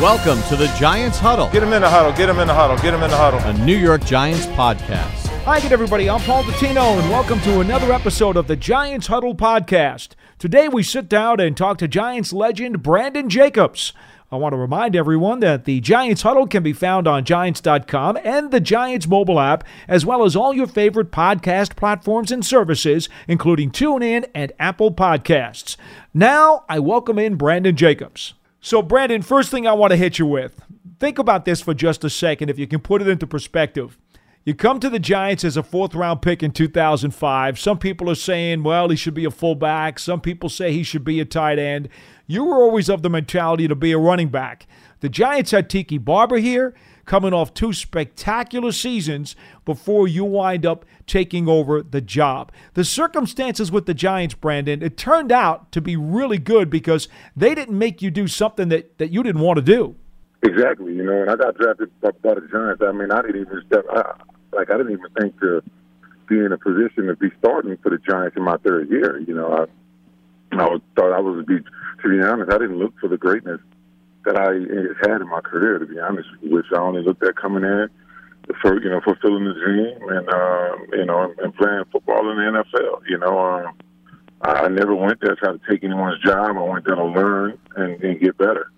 Welcome to the Giants Huddle, Get him in the huddle. Get him in the huddle. Get him in the huddle. a New York Giants podcast. Hi again, everybody. I'm Paul Dottino, and welcome to another episode of the Giants Huddle podcast. Today, we sit down and talk to Giants legend Brandon Jacobs. I want to remind everyone that the Giants Huddle can be found on Giants.com and the Giants mobile app, as well as all your favorite podcast platforms and services, including TuneIn and Apple Podcasts. Now, I welcome in Brandon Jacobs. So, Brandon, first thing I want to hit you with think about this for just a second, if you can put it into perspective. You come to the Giants as a fourth round pick in 2005. Some people are saying, well, he should be a fullback. Some people say he should be a tight end. You were always of the mentality to be a running back. The Giants had Tiki Barber here, coming off two spectacular seasons before you wind up taking over the job. The circumstances with the Giants, Brandon, it turned out to be really good because they didn't make you do something that, that you didn't want to do. Exactly, you know, and I got drafted by, by the Giants. I mean, I didn't even step. I, like, I didn't even think to be in a position to be starting for the Giants in my third year. You know, I, I was, thought I was to be. To be honest, I didn't look for the greatness that I had in my career. To be honest, with you, which I only looked at coming in for you know fulfilling the dream and uh, you know and, playing football in the NFL. You know, um, I never went there to try to take anyone's job. I went there to learn and, and get better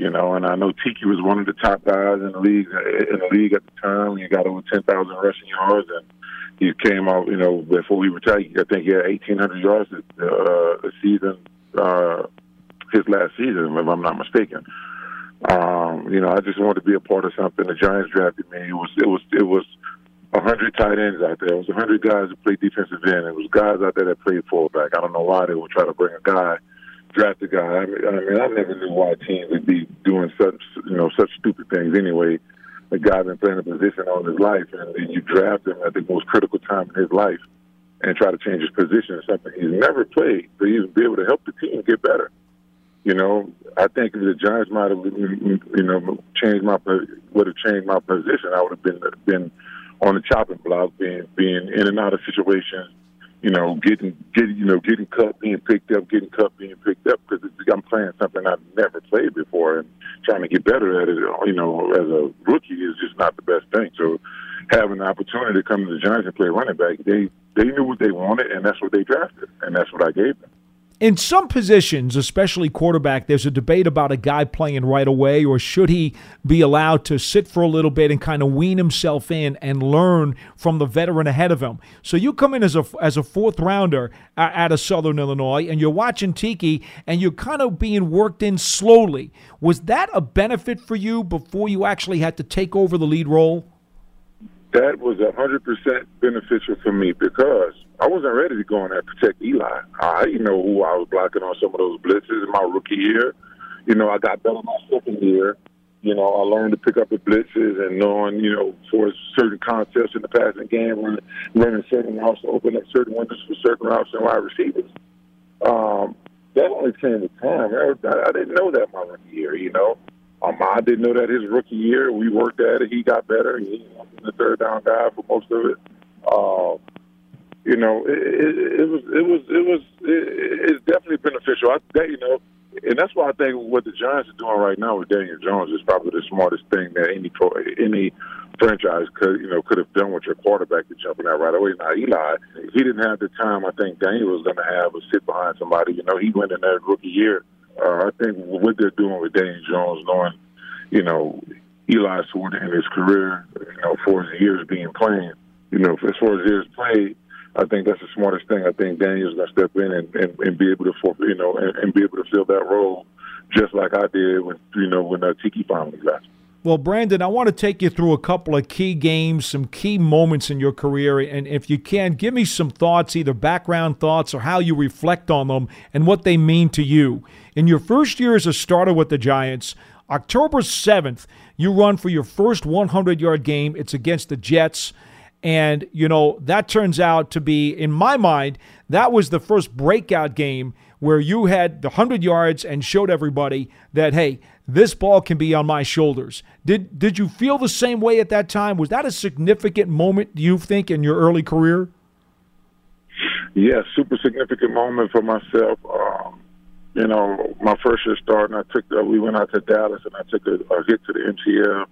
you know, and I know Tiki was one of the top guys in the league in the league at the time. He got over ten thousand rushing yards, and he came out, you know, before he retired. I think he had eighteen hundred yards uh, a season, uh, his last season, if I'm not mistaken. Um, you know, I just wanted to be a part of something. The Giants drafted me. It was it was it was a hundred tight ends out there. It was a hundred guys that played defensive end. It was guys out there that played fullback. I don't know why they would try to bring a guy draft a guy. I mean, I mean, I never knew why teams would be doing such, you know, such stupid things. Anyway, a guy been playing a position all his life, and then you draft him at the most critical time in his life, and try to change his position or something he's never played, to even be able to help the team get better. You know, I think if the Giants might have, you know, changed my would have changed my position, I would have been been on the chopping block, being being in and out of situations you know, getting getting you know getting cut, being picked up, getting cut, being picked up because I'm playing something I've never played before and trying to get better at it. You know, as a rookie is just not the best thing. So having the opportunity to come to the Giants and play running back, they they knew what they wanted and that's what they drafted and that's what I gave them in some positions, especially quarterback, there's a debate about a guy playing right away or should he be allowed to sit for a little bit and kind of wean himself in and learn from the veteran ahead of him. So you come in as a as a fourth rounder out of Southern Illinois and you're watching Tiki and you're kind of being worked in slowly. Was that a benefit for you before you actually had to take over the lead role? That was a hundred percent beneficial for me because I wasn't ready to go in there and protect Eli. I didn't know who I was blocking on some of those blitzes in my rookie year. You know, I got better my second year. You know, I learned to pick up the blitzes and knowing, you know, for certain concepts in the passing game, running, certain routes to open up certain windows for certain routes and wide receivers. Um, that only came with time. I, I didn't know that my rookie year, you know. Um, I didn't know that his rookie year. We worked at it. He got better. He was the third down guy for most of it. Uh, you know, it, it, it was it was it was it, it's definitely beneficial. I that you know, and that's why I think what the Giants are doing right now with Daniel Jones is probably the smartest thing that any any franchise could you know could have done with your quarterback to jump in that right away. Now Eli, he didn't have the time I think Daniel was going to have to sit behind somebody. You know, he went in there rookie year. Uh, I think what they're doing with Daniel Jones, knowing you know Eli's toward the end his career, you know, for his years being playing, you know, as far as years played I think that's the smartest thing. I think Daniel's going to step in and, and, and be able to, you know, and, and be able to fill that role just like I did when, you know, when uh, Tiki finally left. Well, Brandon, I want to take you through a couple of key games, some key moments in your career. And if you can, give me some thoughts, either background thoughts or how you reflect on them and what they mean to you. In your first year as a starter with the Giants, October 7th, you run for your first 100 yard game. It's against the Jets. And, you know, that turns out to be, in my mind, that was the first breakout game where you had the 100 yards and showed everybody that, hey, this ball can be on my shoulders. Did, did you feel the same way at that time? Was that a significant moment, do you think, in your early career? Yeah, super significant moment for myself. Um, you know, my first year starting, I took the, we went out to Dallas and I took a, a hit to the MCL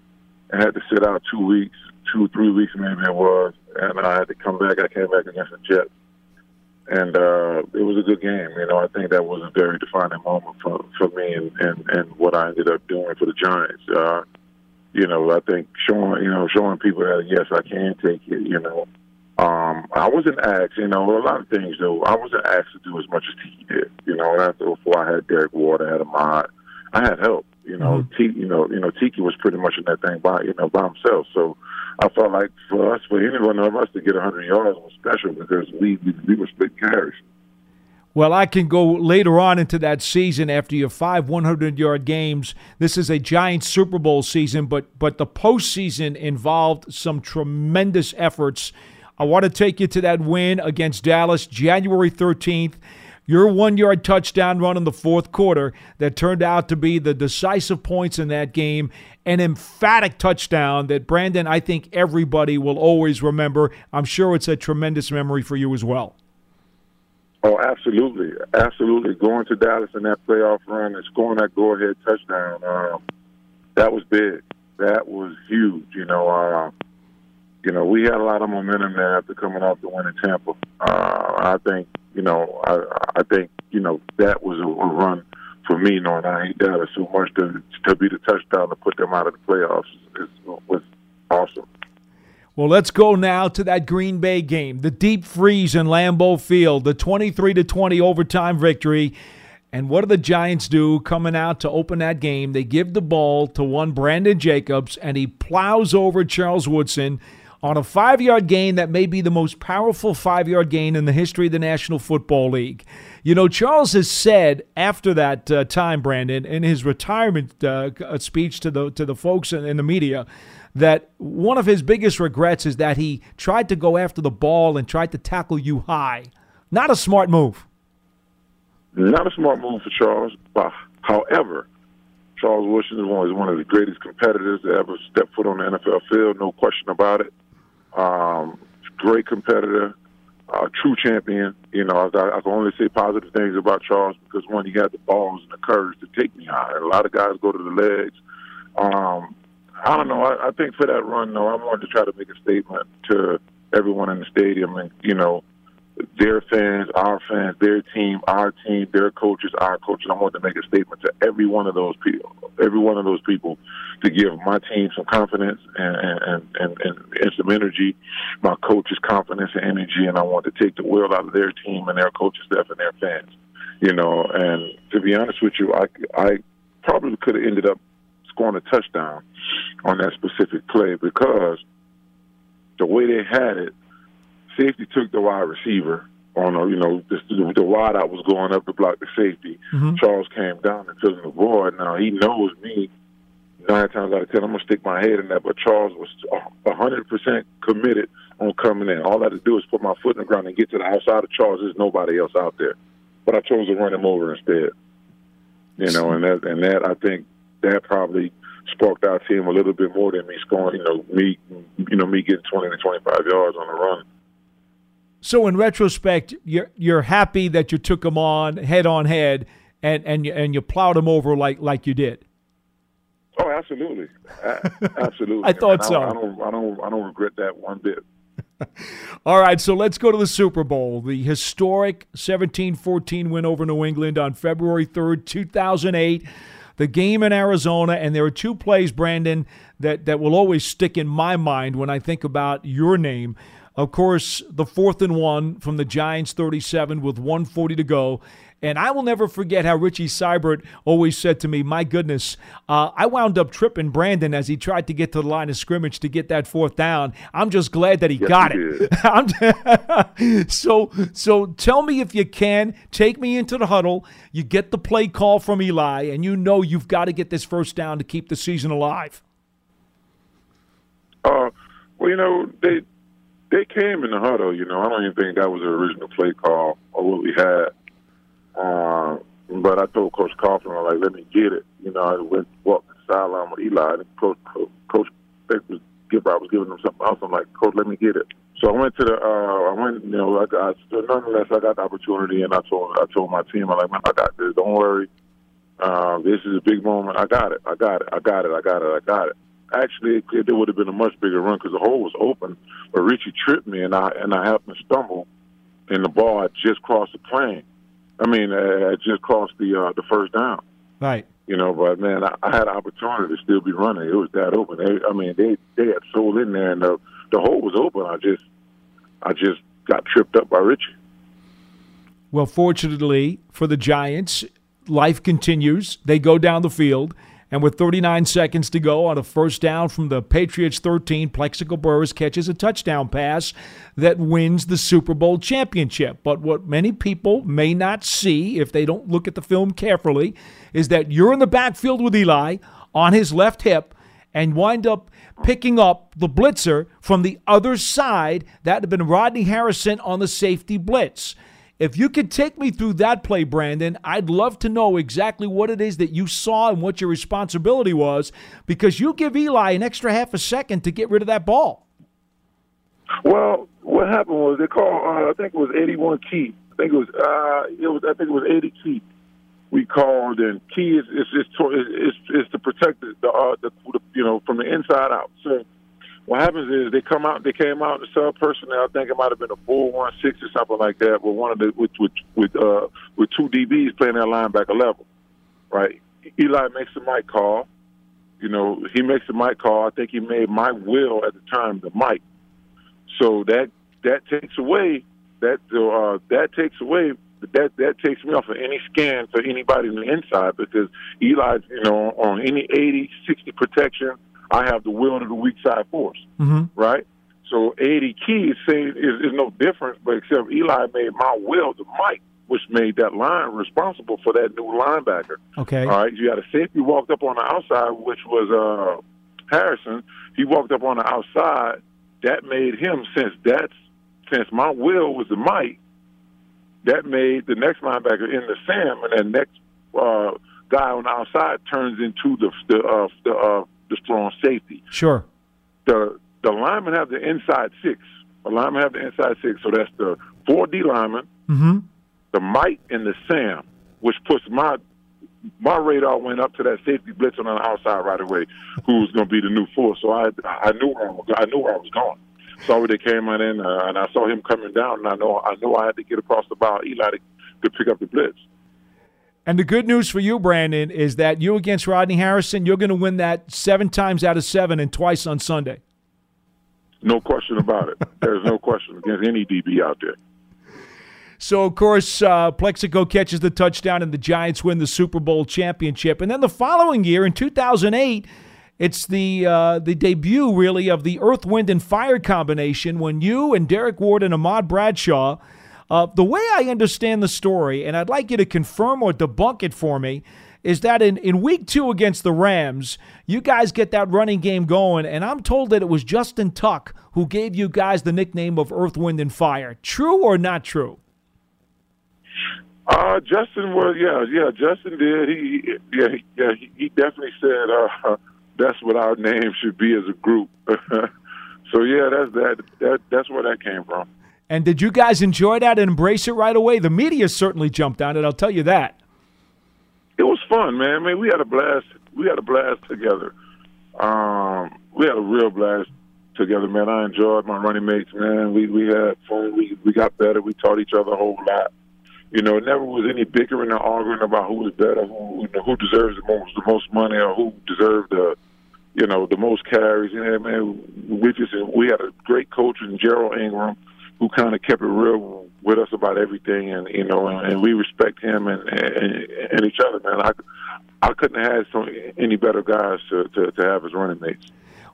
and had to sit out two weeks, two three weeks maybe it was, and I had to come back. I came back against the Jets, and uh, it was a good game. You know, I think that was a very defining moment for for me and and and what I ended up doing for the Giants. Uh, you know, I think showing you know showing people that yes, I can take it. You know, um, I wasn't asked, you know, a lot of things though. I wasn't asked to do as much as Tiki did. You know, after before I had Derrick Ward, I had Ahmad, I had help. You know, mm-hmm. Tiki, you know, you know, Tiki was pretty much in that thing by you know by himself. So I felt like for us, for any one of us to get 100 yards was special because we we, we were split carries. Well, I can go later on into that season after your five 100 yard games. This is a giant Super Bowl season, but but the postseason involved some tremendous efforts I want to take you to that win against Dallas January 13th. Your one yard touchdown run in the fourth quarter that turned out to be the decisive points in that game. An emphatic touchdown that, Brandon, I think everybody will always remember. I'm sure it's a tremendous memory for you as well. Oh, absolutely. Absolutely. Going to Dallas in that playoff run and scoring that go ahead touchdown, um, that was big. That was huge. You know, uh, you know, we had a lot of momentum there after coming off the win in Tampa. Uh, I think, you know, I, I think, you know, that was a, a run for me, knowing I ain't got it so much to to be the touchdown to put them out of the playoffs is, was awesome. Well, let's go now to that Green Bay game, the deep freeze in Lambeau Field, the 23 to 20 overtime victory. And what do the Giants do coming out to open that game? They give the ball to one Brandon Jacobs, and he plows over Charles Woodson on a five yard gain that may be the most powerful five yard gain in the history of the National Football League. You know, Charles has said after that uh, time, Brandon, in his retirement uh, uh, speech to the to the folks in, the media, that one of his biggest regrets is that he tried to go after the ball and tried to tackle you high. Not a smart move. Not a smart move for Charles. But however, Charles Woodson is one, of the greatest competitors that ever stepped foot on the NFL field. No question about it. Um, great competitor, uh, true champion. You know, I, I can only say positive things about Charles because one, he had the balls and the courage to take me high. A lot of guys go to the legs. Um, I don't know. I, I think for that run, though, I wanted to try to make a statement to everyone in the stadium, and you know, their fans, our fans, their team, our team, their coaches, our coaches. I want to make a statement to every one of those people, every one of those people, to give my team some confidence and and and, and, and some energy, my coaches confidence and energy, and I want to take the world out of their team and their coaching staff and their fans. You know, and to be honest with you, I I probably could have ended up scoring a touchdown on that specific play because the way they had it safety took the wide receiver on a, you know, the, the wide out was going up to block the safety. Mm-hmm. Charles came down and took the void. Now he knows me. Nine times out of ten, I'm gonna stick my head in that. But Charles was 100 percent committed on coming in. All I had to do is put my foot in the ground and get to the outside of Charles. There's nobody else out there. But I chose to run him over instead. You know, and that and that I think that probably sparked our team a little bit more than me scoring. You know, me, you know, me getting 20 to 25 yards on the run. So in retrospect, you're you're happy that you took him on head on head and and you, and you plowed him over like like you did. Oh, absolutely, absolutely. I thought I so. I don't, I don't, I don't regret that one bit. All right, so let's go to the Super Bowl. The historic 17-14 win over New England on February 3rd, 2008. The game in Arizona, and there are two plays, Brandon, that, that will always stick in my mind when I think about your name. Of course, the fourth and one from the Giants 37 with 140 to go. And I will never forget how Richie Seubert always said to me, My goodness, uh, I wound up tripping Brandon as he tried to get to the line of scrimmage to get that fourth down. I'm just glad that he yes, got it. so, so tell me if you can, take me into the huddle. You get the play call from Eli, and you know you've got to get this first down to keep the season alive. Uh, well, you know, they they came in the huddle. You know, I don't even think that was the original play call or what we had. Uh, but I told Coach Coughlin, I'm like, let me get it. You know, I went walked the sideline with Eli, and Coach Coach, Coach was I was giving him something else. I'm like, Coach, let me get it. So I went to the. Uh, I went. You know, I got. Nonetheless, I got the opportunity, and I told. I told my team, I'm like, man, I got this. Don't worry. Uh, this is a big moment. I got it. I got it. I got it. I got it. I got it. Actually, it, would have been a much bigger run because the hole was open, but Richie tripped me, and I and I happened to stumble, and the ball had just crossed the plane. I mean, uh, had just crossed the uh, the first down. Right. You know, but man, I, I had an opportunity to still be running. It was that open. They, I mean, they they had sold in there, and the the hole was open. I just I just got tripped up by Richie. Well, fortunately for the Giants, life continues. They go down the field, and with 39 seconds to go on a first down from the Patriots 13, Plaxico Burress catches a touchdown pass that wins the Super Bowl championship. But what many people may not see if they don't look at the film carefully is that you're in the backfield with Eli on his left hip and wind up picking up the blitzer from the other side. That had been Rodney Harrison on the safety blitz. If you could take me through that play, Brandon, I'd love to know exactly what it is that you saw and what your responsibility was because you give Eli an extra half a second to get rid of that ball. Well, what happened was they called. Uh, I think it was 81 Key. I think it was. Uh, it was. I think it was 80 Key. We called and Key is is is, is, is to protect the, the, uh, the the you know from the inside out. So what happens is they come out. They came out the sub personnel. I think it might have been a four one six or something like that. With one of the with with with uh with two DBs playing that linebacker level, right? Eli makes the Mike call. You know, he makes the Mike call. I think he made my Will at the time the Mike. So that that takes away that uh, that takes away that that takes me off of any scan for anybody on the inside because Eli, you know, on any 80, 60 protection I have the will of the weak side force, mm-hmm. right? So 80 Key is is, is no different, but except Eli made my will the Mike, which made that line responsible for that new linebacker. Okay. All right. You had a safety walked up on the outside, which was uh, Harrison. He walked up on the outside. That made him since that's since my will was the Mike. That made the next linebacker in the Sam, and that next uh, guy on the outside turns into the the uh, the uh, the strong safety. Sure. The the linemen have the inside six. The linemen have the inside six, so that's the four D linemen, mm-hmm. the Mike, and the Sam, which puts my my radar went up to that safety blitz on the outside right away, who was going to be the new force. So I I knew where I was, I knew where I was going. Saw where they came on in, uh, and I saw him coming down, and I know I know I had to get across the bow, Eli, to, to pick up the blitz. And the good news for you, Brandon, is that you against Rodney Harrison, you're going to win that seven times out of seven and twice on Sunday. No question about it. There's no question against any DB out there. So, of course, uh, Plaxico catches the touchdown and the Giants win the Super Bowl championship. And then the following year, in 2008, it's the uh, the debut, really, of the Earth, Wind, and Fire combination when you and Derrick Ward and Ahmad Bradshaw – uh, the way I understand the story, and I'd like you to confirm or debunk it for me, is that in, in week two against the Rams, you guys get that running game going, and I'm told that it was Justin Tuck who gave you guys the nickname of Earth, Wind, and Fire. True or not true? Uh, Justin was yeah yeah Justin did he yeah yeah he, he definitely said uh, that's what our name should be as a group. so yeah that's that that that's where that came from. And did you guys enjoy that and embrace it right away? The media certainly jumped on it. I'll tell you that. It was fun, man. I mean, we had a blast. We had a blast together. Um, we had a real blast together, man. I enjoyed my running mates, man. We we had fun. We we got better. We taught each other a whole lot. You know, it never was any bickering or arguing about who was better, who who deserves the most the most money, or who deserved the you know the most carries. You know, man, we just we had a great coach in Jerald Ingram who kind of kept it real with us about everything, and you know, and, and we respect him and, and and each other, man. I I couldn't have had so any better guys to, to, to have as running mates.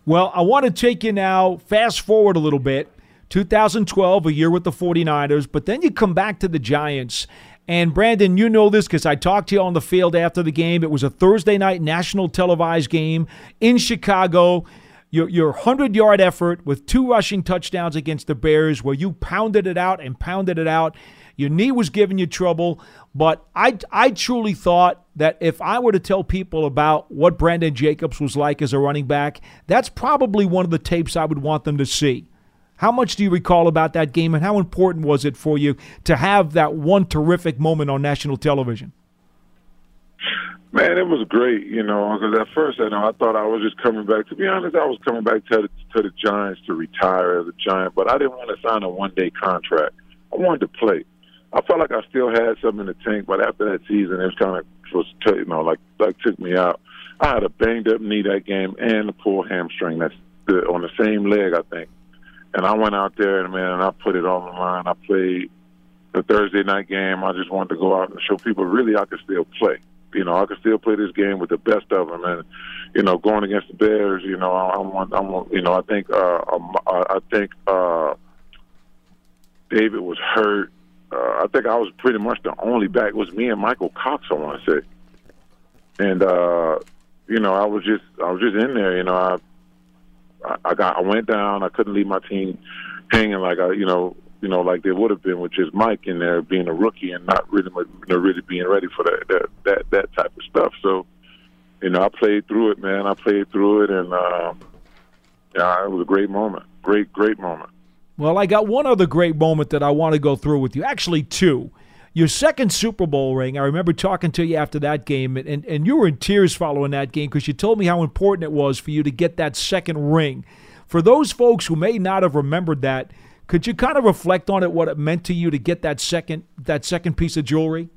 Well, I want to take you now, fast forward a little bit. 2012, a year with the 49ers, but then you come back to the Giants. And Brandon, you know this because I talked to you on the field after the game. It was a Thursday night national televised game in Chicago your your 100 yard effort with two rushing touchdowns against the Bears, where you pounded it out and pounded it out. Your knee was giving you trouble, but I, I truly thought that if I were to tell people about what Brandon Jacobs was like as a running back, that's probably one of the tapes I would want them to see. How much do you recall about that game, and how important was it for you to have that one terrific moment on national television? Man, it was great, you know, because at first, you know, I thought I was just coming back. To be honest, I was coming back to the, to the Giants to retire as a Giant, but I didn't want to sign a one-day contract. I wanted to play. I felt like I still had something in the tank, but after that season, it was kind of was you know like like took me out. I had a banged up knee that game and a pulled hamstring. That's the, on the same leg, I think. And I went out there and man, and I put it on the line. I played the Thursday night game. I just wanted to go out and show people really I could still play you know, I can still play this game with the best of them, and you know, going against the Bears, you know, I, I want, I want, you know, I think, uh, um, I think uh, David was hurt. Uh, I think I was pretty much the only back. It was me and Michael Cox, I want to say, and uh, you know, I was just, I was just in there. You know, I, I got, I went down. I couldn't leave my team hanging like I, you know, you know, like they would have been with just Mike in there being a rookie and not really, you know, really being ready for that that that that type of stuff. So, you know, I played through it, man. I played through it, and uh, yeah, it was a great moment. Great, great moment. Well, I got one other great moment that I want to go through with you. Actually, two. Your second Super Bowl ring, I remember talking to you after that game, and, and you were in tears following that game because you told me how important it was for you to get that second ring. For those folks who may not have remembered that, could you kind of reflect on it, what it meant to you to get that second that second piece of jewelry?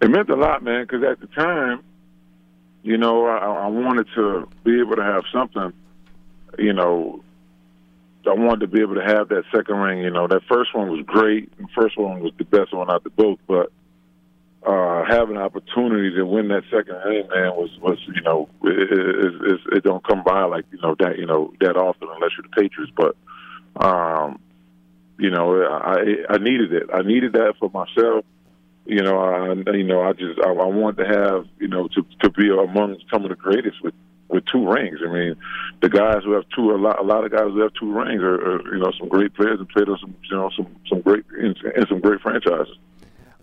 It meant a lot, man, because at the time, you know, I, I wanted to be able to have something, you know, I wanted to be able to have that second ring. You know, that first one was great. The first one was the best one out the both, but uh, having an opportunity to win that second ring, man, was was you know, it, it, it, it don't come by like you know that you know that often unless you're the Patriots. But um, you know, I I needed it. I needed that for myself. You know, I you know I just I, I want to have you know to to be among some of the greatest with with two rings. I mean, the guys who have two a lot a lot of guys who have two rings are, are you know some great players and played on some you know some some great in, in some great franchises.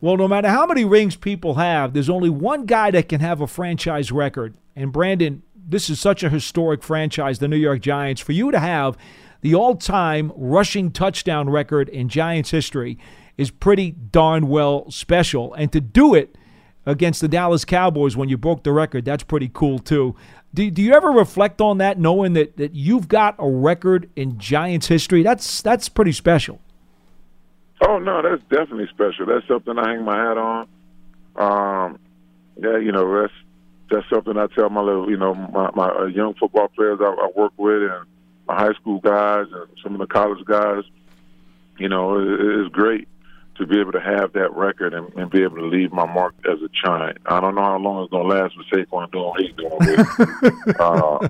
Well, no matter how many rings people have, there's only one guy that can have a franchise record. And Brandon, this is such a historic franchise, the New York Giants. For you to have the all time rushing touchdown record in Giants history is pretty darn well special. And to do it against the Dallas Cowboys when you broke the record, that's pretty cool too. Do, do you ever reflect on that, knowing that, that you've got a record in Giants history? That's that's pretty special. Oh no, that's definitely special. That's something I hang my hat on. Um, yeah, you know that's that's something I tell my little, you know, my, my uh, young football players I, I work with, and my high school guys and some of the college guys. You know, it, it's great to be able to have that record and, and be able to leave my mark as a giant. I don't know how long it's gonna last with Saquon doing what he's doing. With. uh,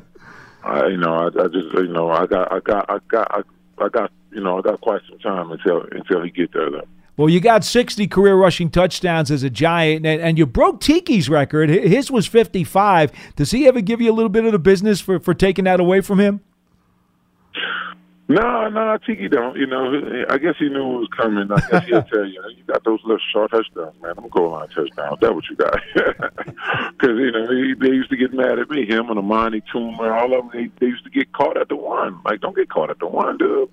I, you know, I, I just, you know, I got, I got, I got, I, I got, you know, I got quite some time until until he get there. Though. Well, you got 60 career rushing touchdowns as a Giant, and, and you broke Tiki's record. His was 55. Does he ever give you a little bit of the business for, for taking that away from him? No, no, Tiki don't. You know, I guess he knew it was coming. I guess he'll tell you, you got those little short touchdowns, man. I'm goal line touchdowns. That's what you got. Because you know he, they used to get mad at me, him and Amani Toomer, all of them. They, they used to get caught at the one. Like, don't get caught at the one, dude.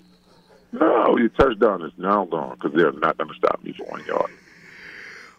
No, your touchdown is now gone because they're not going to stop me for one yard.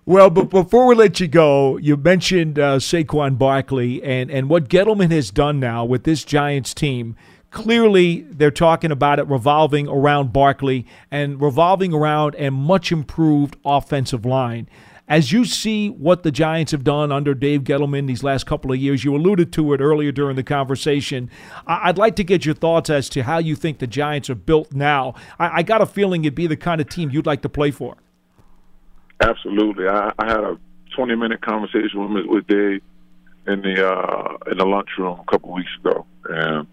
Well, but before we let you go, you mentioned uh, Saquon Barkley and, and what Gettleman has done now with this Giants team clearly they're talking about it revolving around Barkley and revolving around a much improved offensive line. As you see what the Giants have done under Dave Gettleman these last couple of years, you alluded to it earlier during the conversation. I'd like to get your thoughts as to how you think the Giants are built now. I, got a feeling it'd be the kind of team you'd like to play for. Absolutely. I, had a 20 minute conversation with, with Dave in the uh, in the lunchroom a couple weeks ago, and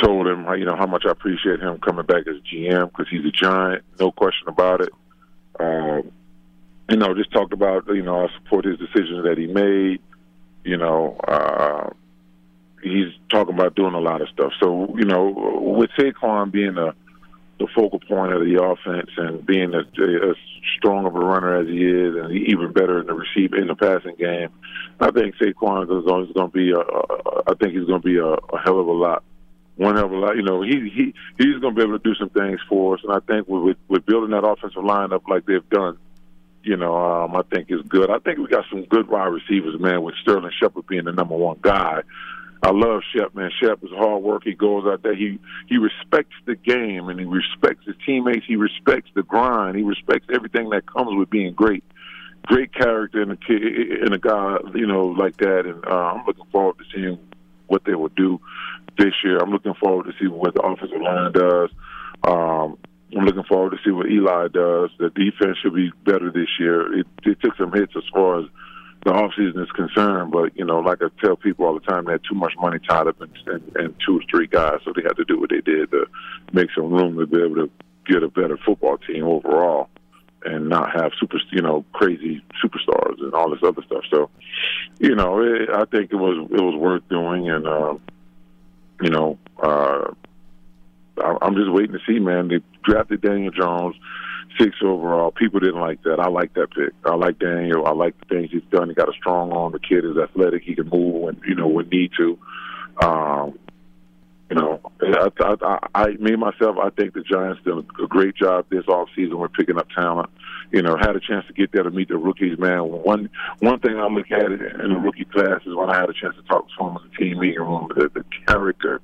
told him, you know, how much I appreciate him coming back as GM because he's a giant, no question about it. Um, you know, just talked about, you know, I support his decisions that he made. You know, uh, he's talking about doing a lot of stuff. So, you know, with Saquon being the the focal point of the offense and being as, as strong of a runner as he is, and even better in the receive in the passing game, I think Saquon is going to be. A, a, I think he's going to be a, a hell of a lot one of a lot. You know, he he he's going to be able to do some things for us, and I think with with building that offensive lineup like they've done, you know, um, I think is good. I think we got some good wide receivers, man. With Sterling Shepard being the number one guy, I love Shep, man. Shep is hard work. He goes out there. He he respects the game and he respects his teammates. He respects the grind. He respects everything that comes with being great. Great character in a kid in a guy, you know, like that. And uh, I'm looking forward to seeing what they will do this year. I'm looking forward to see what the offensive line does. Um, I'm looking forward to see what Eli does. The defense should be better this year. It, it took some hits as far as the off season is concerned, but you know, like I tell people all the time, they had too much money tied up in, in, in two or three guys, so they had to do what they did to make some room to be able to get a better football team overall, and not have super, you know, crazy superstars and all this other stuff. So, you know, it, I think it was it was worth doing, and uh, you know, uh, I'm just waiting to see, man. They drafted Daniel Jones six overall. People didn't like that. I like that pick. I like Daniel. I like the things he's done. He got a strong arm. The kid is athletic. He can move when you know when need to. Um, you know, I, I, I, I, me myself, I think the Giants did a great job this off season with picking up talent. You know, had a chance to get there to meet the rookies. Man, one one thing I look at in the rookie class is when I had a chance to talk to some of the team meeting room, the, the character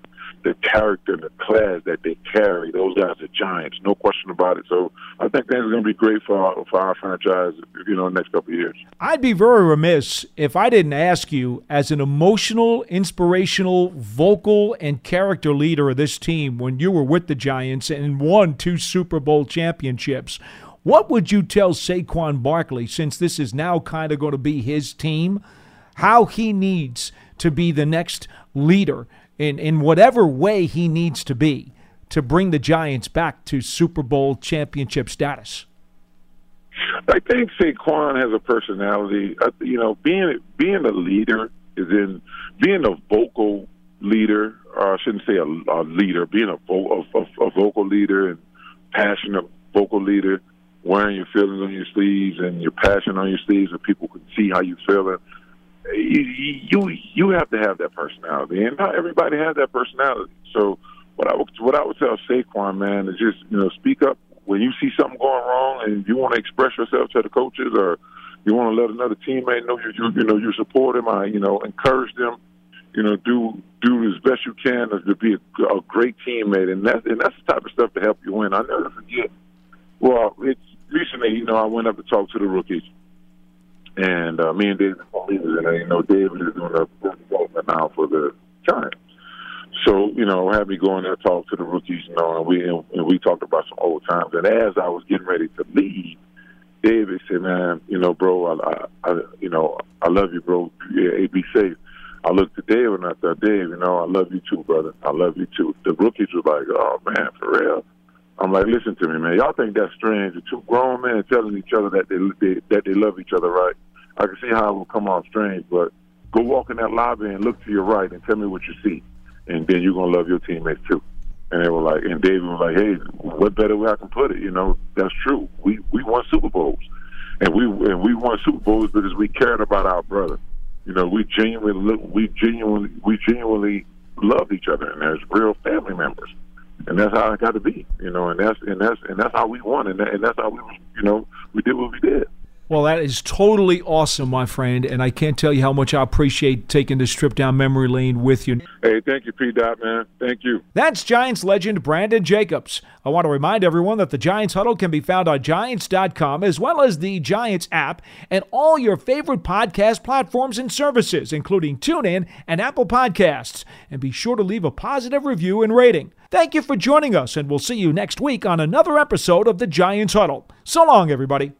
the character the class that they carry. Those guys are giants, no question about it. So I think that's going to be great for our, for our franchise, you know, next couple of years. I'd be very remiss if I didn't ask you, as an emotional, inspirational, vocal, and character leader of this team, when you were with the Giants and won two Super Bowl championships. What would you tell Saquon Barkley, since this is now kind of going to be his team, how he needs to be the next leader in, in whatever way he needs to be to bring the Giants back to Super Bowl championship status? I think Saquon has a personality. Uh, you know, being being a leader is in being a vocal leader. Or I shouldn't say a, a leader. Being a, vo- a, a vocal leader and passionate vocal leader, wearing your feelings on your sleeves and your passion on your sleeves, and people can see how you feel it you you you have to have that personality, and not everybody has that personality. So what I would what I would tell Saquon, man, is just you know speak up when you see something going wrong, and you want to express yourself to the coaches, or you want to let another teammate know you you, you know you support them, I you know encourage them, you know do do as best you can to be a, a great teammate, and that's and that's the type of stuff to help you win. I never forget. Well, it's recently, you know, I went up to talk to the rookies and uh, me and David leaders, and you know David is doing a development now for the Giants. So you know, had me go in there talk to the rookies, you know, and we and we talked about some old times. And as I was getting ready to leave, David said, "Man, you know, bro, I, I, I you know, I love you, bro. Yeah, be safe." I looked at Dave and I thought, Dave, you know, I love you too, brother. I love you too. The rookies were like, oh man, for real. I'm like, listen to me, man. Y'all think that's strange? The two grown men telling each other that they, they that they love each other, right? I can see how it will come off strange, but go walk in that lobby and look to your right and tell me what you see, and then you're gonna love your teammates too. And they were like, and David was like, hey, what better way I can put it? You know, that's true. We we won Super Bowls, and we and we won Super Bowls because we cared about our brother. You know, we genuinely look, we genuinely we genuinely loved each other, and as real family members. And that's how it got to be, you know, and that's and that's and that's how we won, and, that, and that's how we, you know, we did what we did. Well, that is totally awesome, my friend, and I can't tell you how much I appreciate taking this trip down memory lane with you. Hey, thank you, P. Dot, man. Thank you. That's Giants legend Brandon Jacobs. I want to remind everyone that the Giants Huddle can be found on Giants.com as well as the Giants app and all your favorite podcast platforms and services, including TuneIn and Apple Podcasts. And be sure to leave a positive review and rating. Thank you for joining us, and we'll see you next week on another episode of the Giants Huddle. So long, everybody.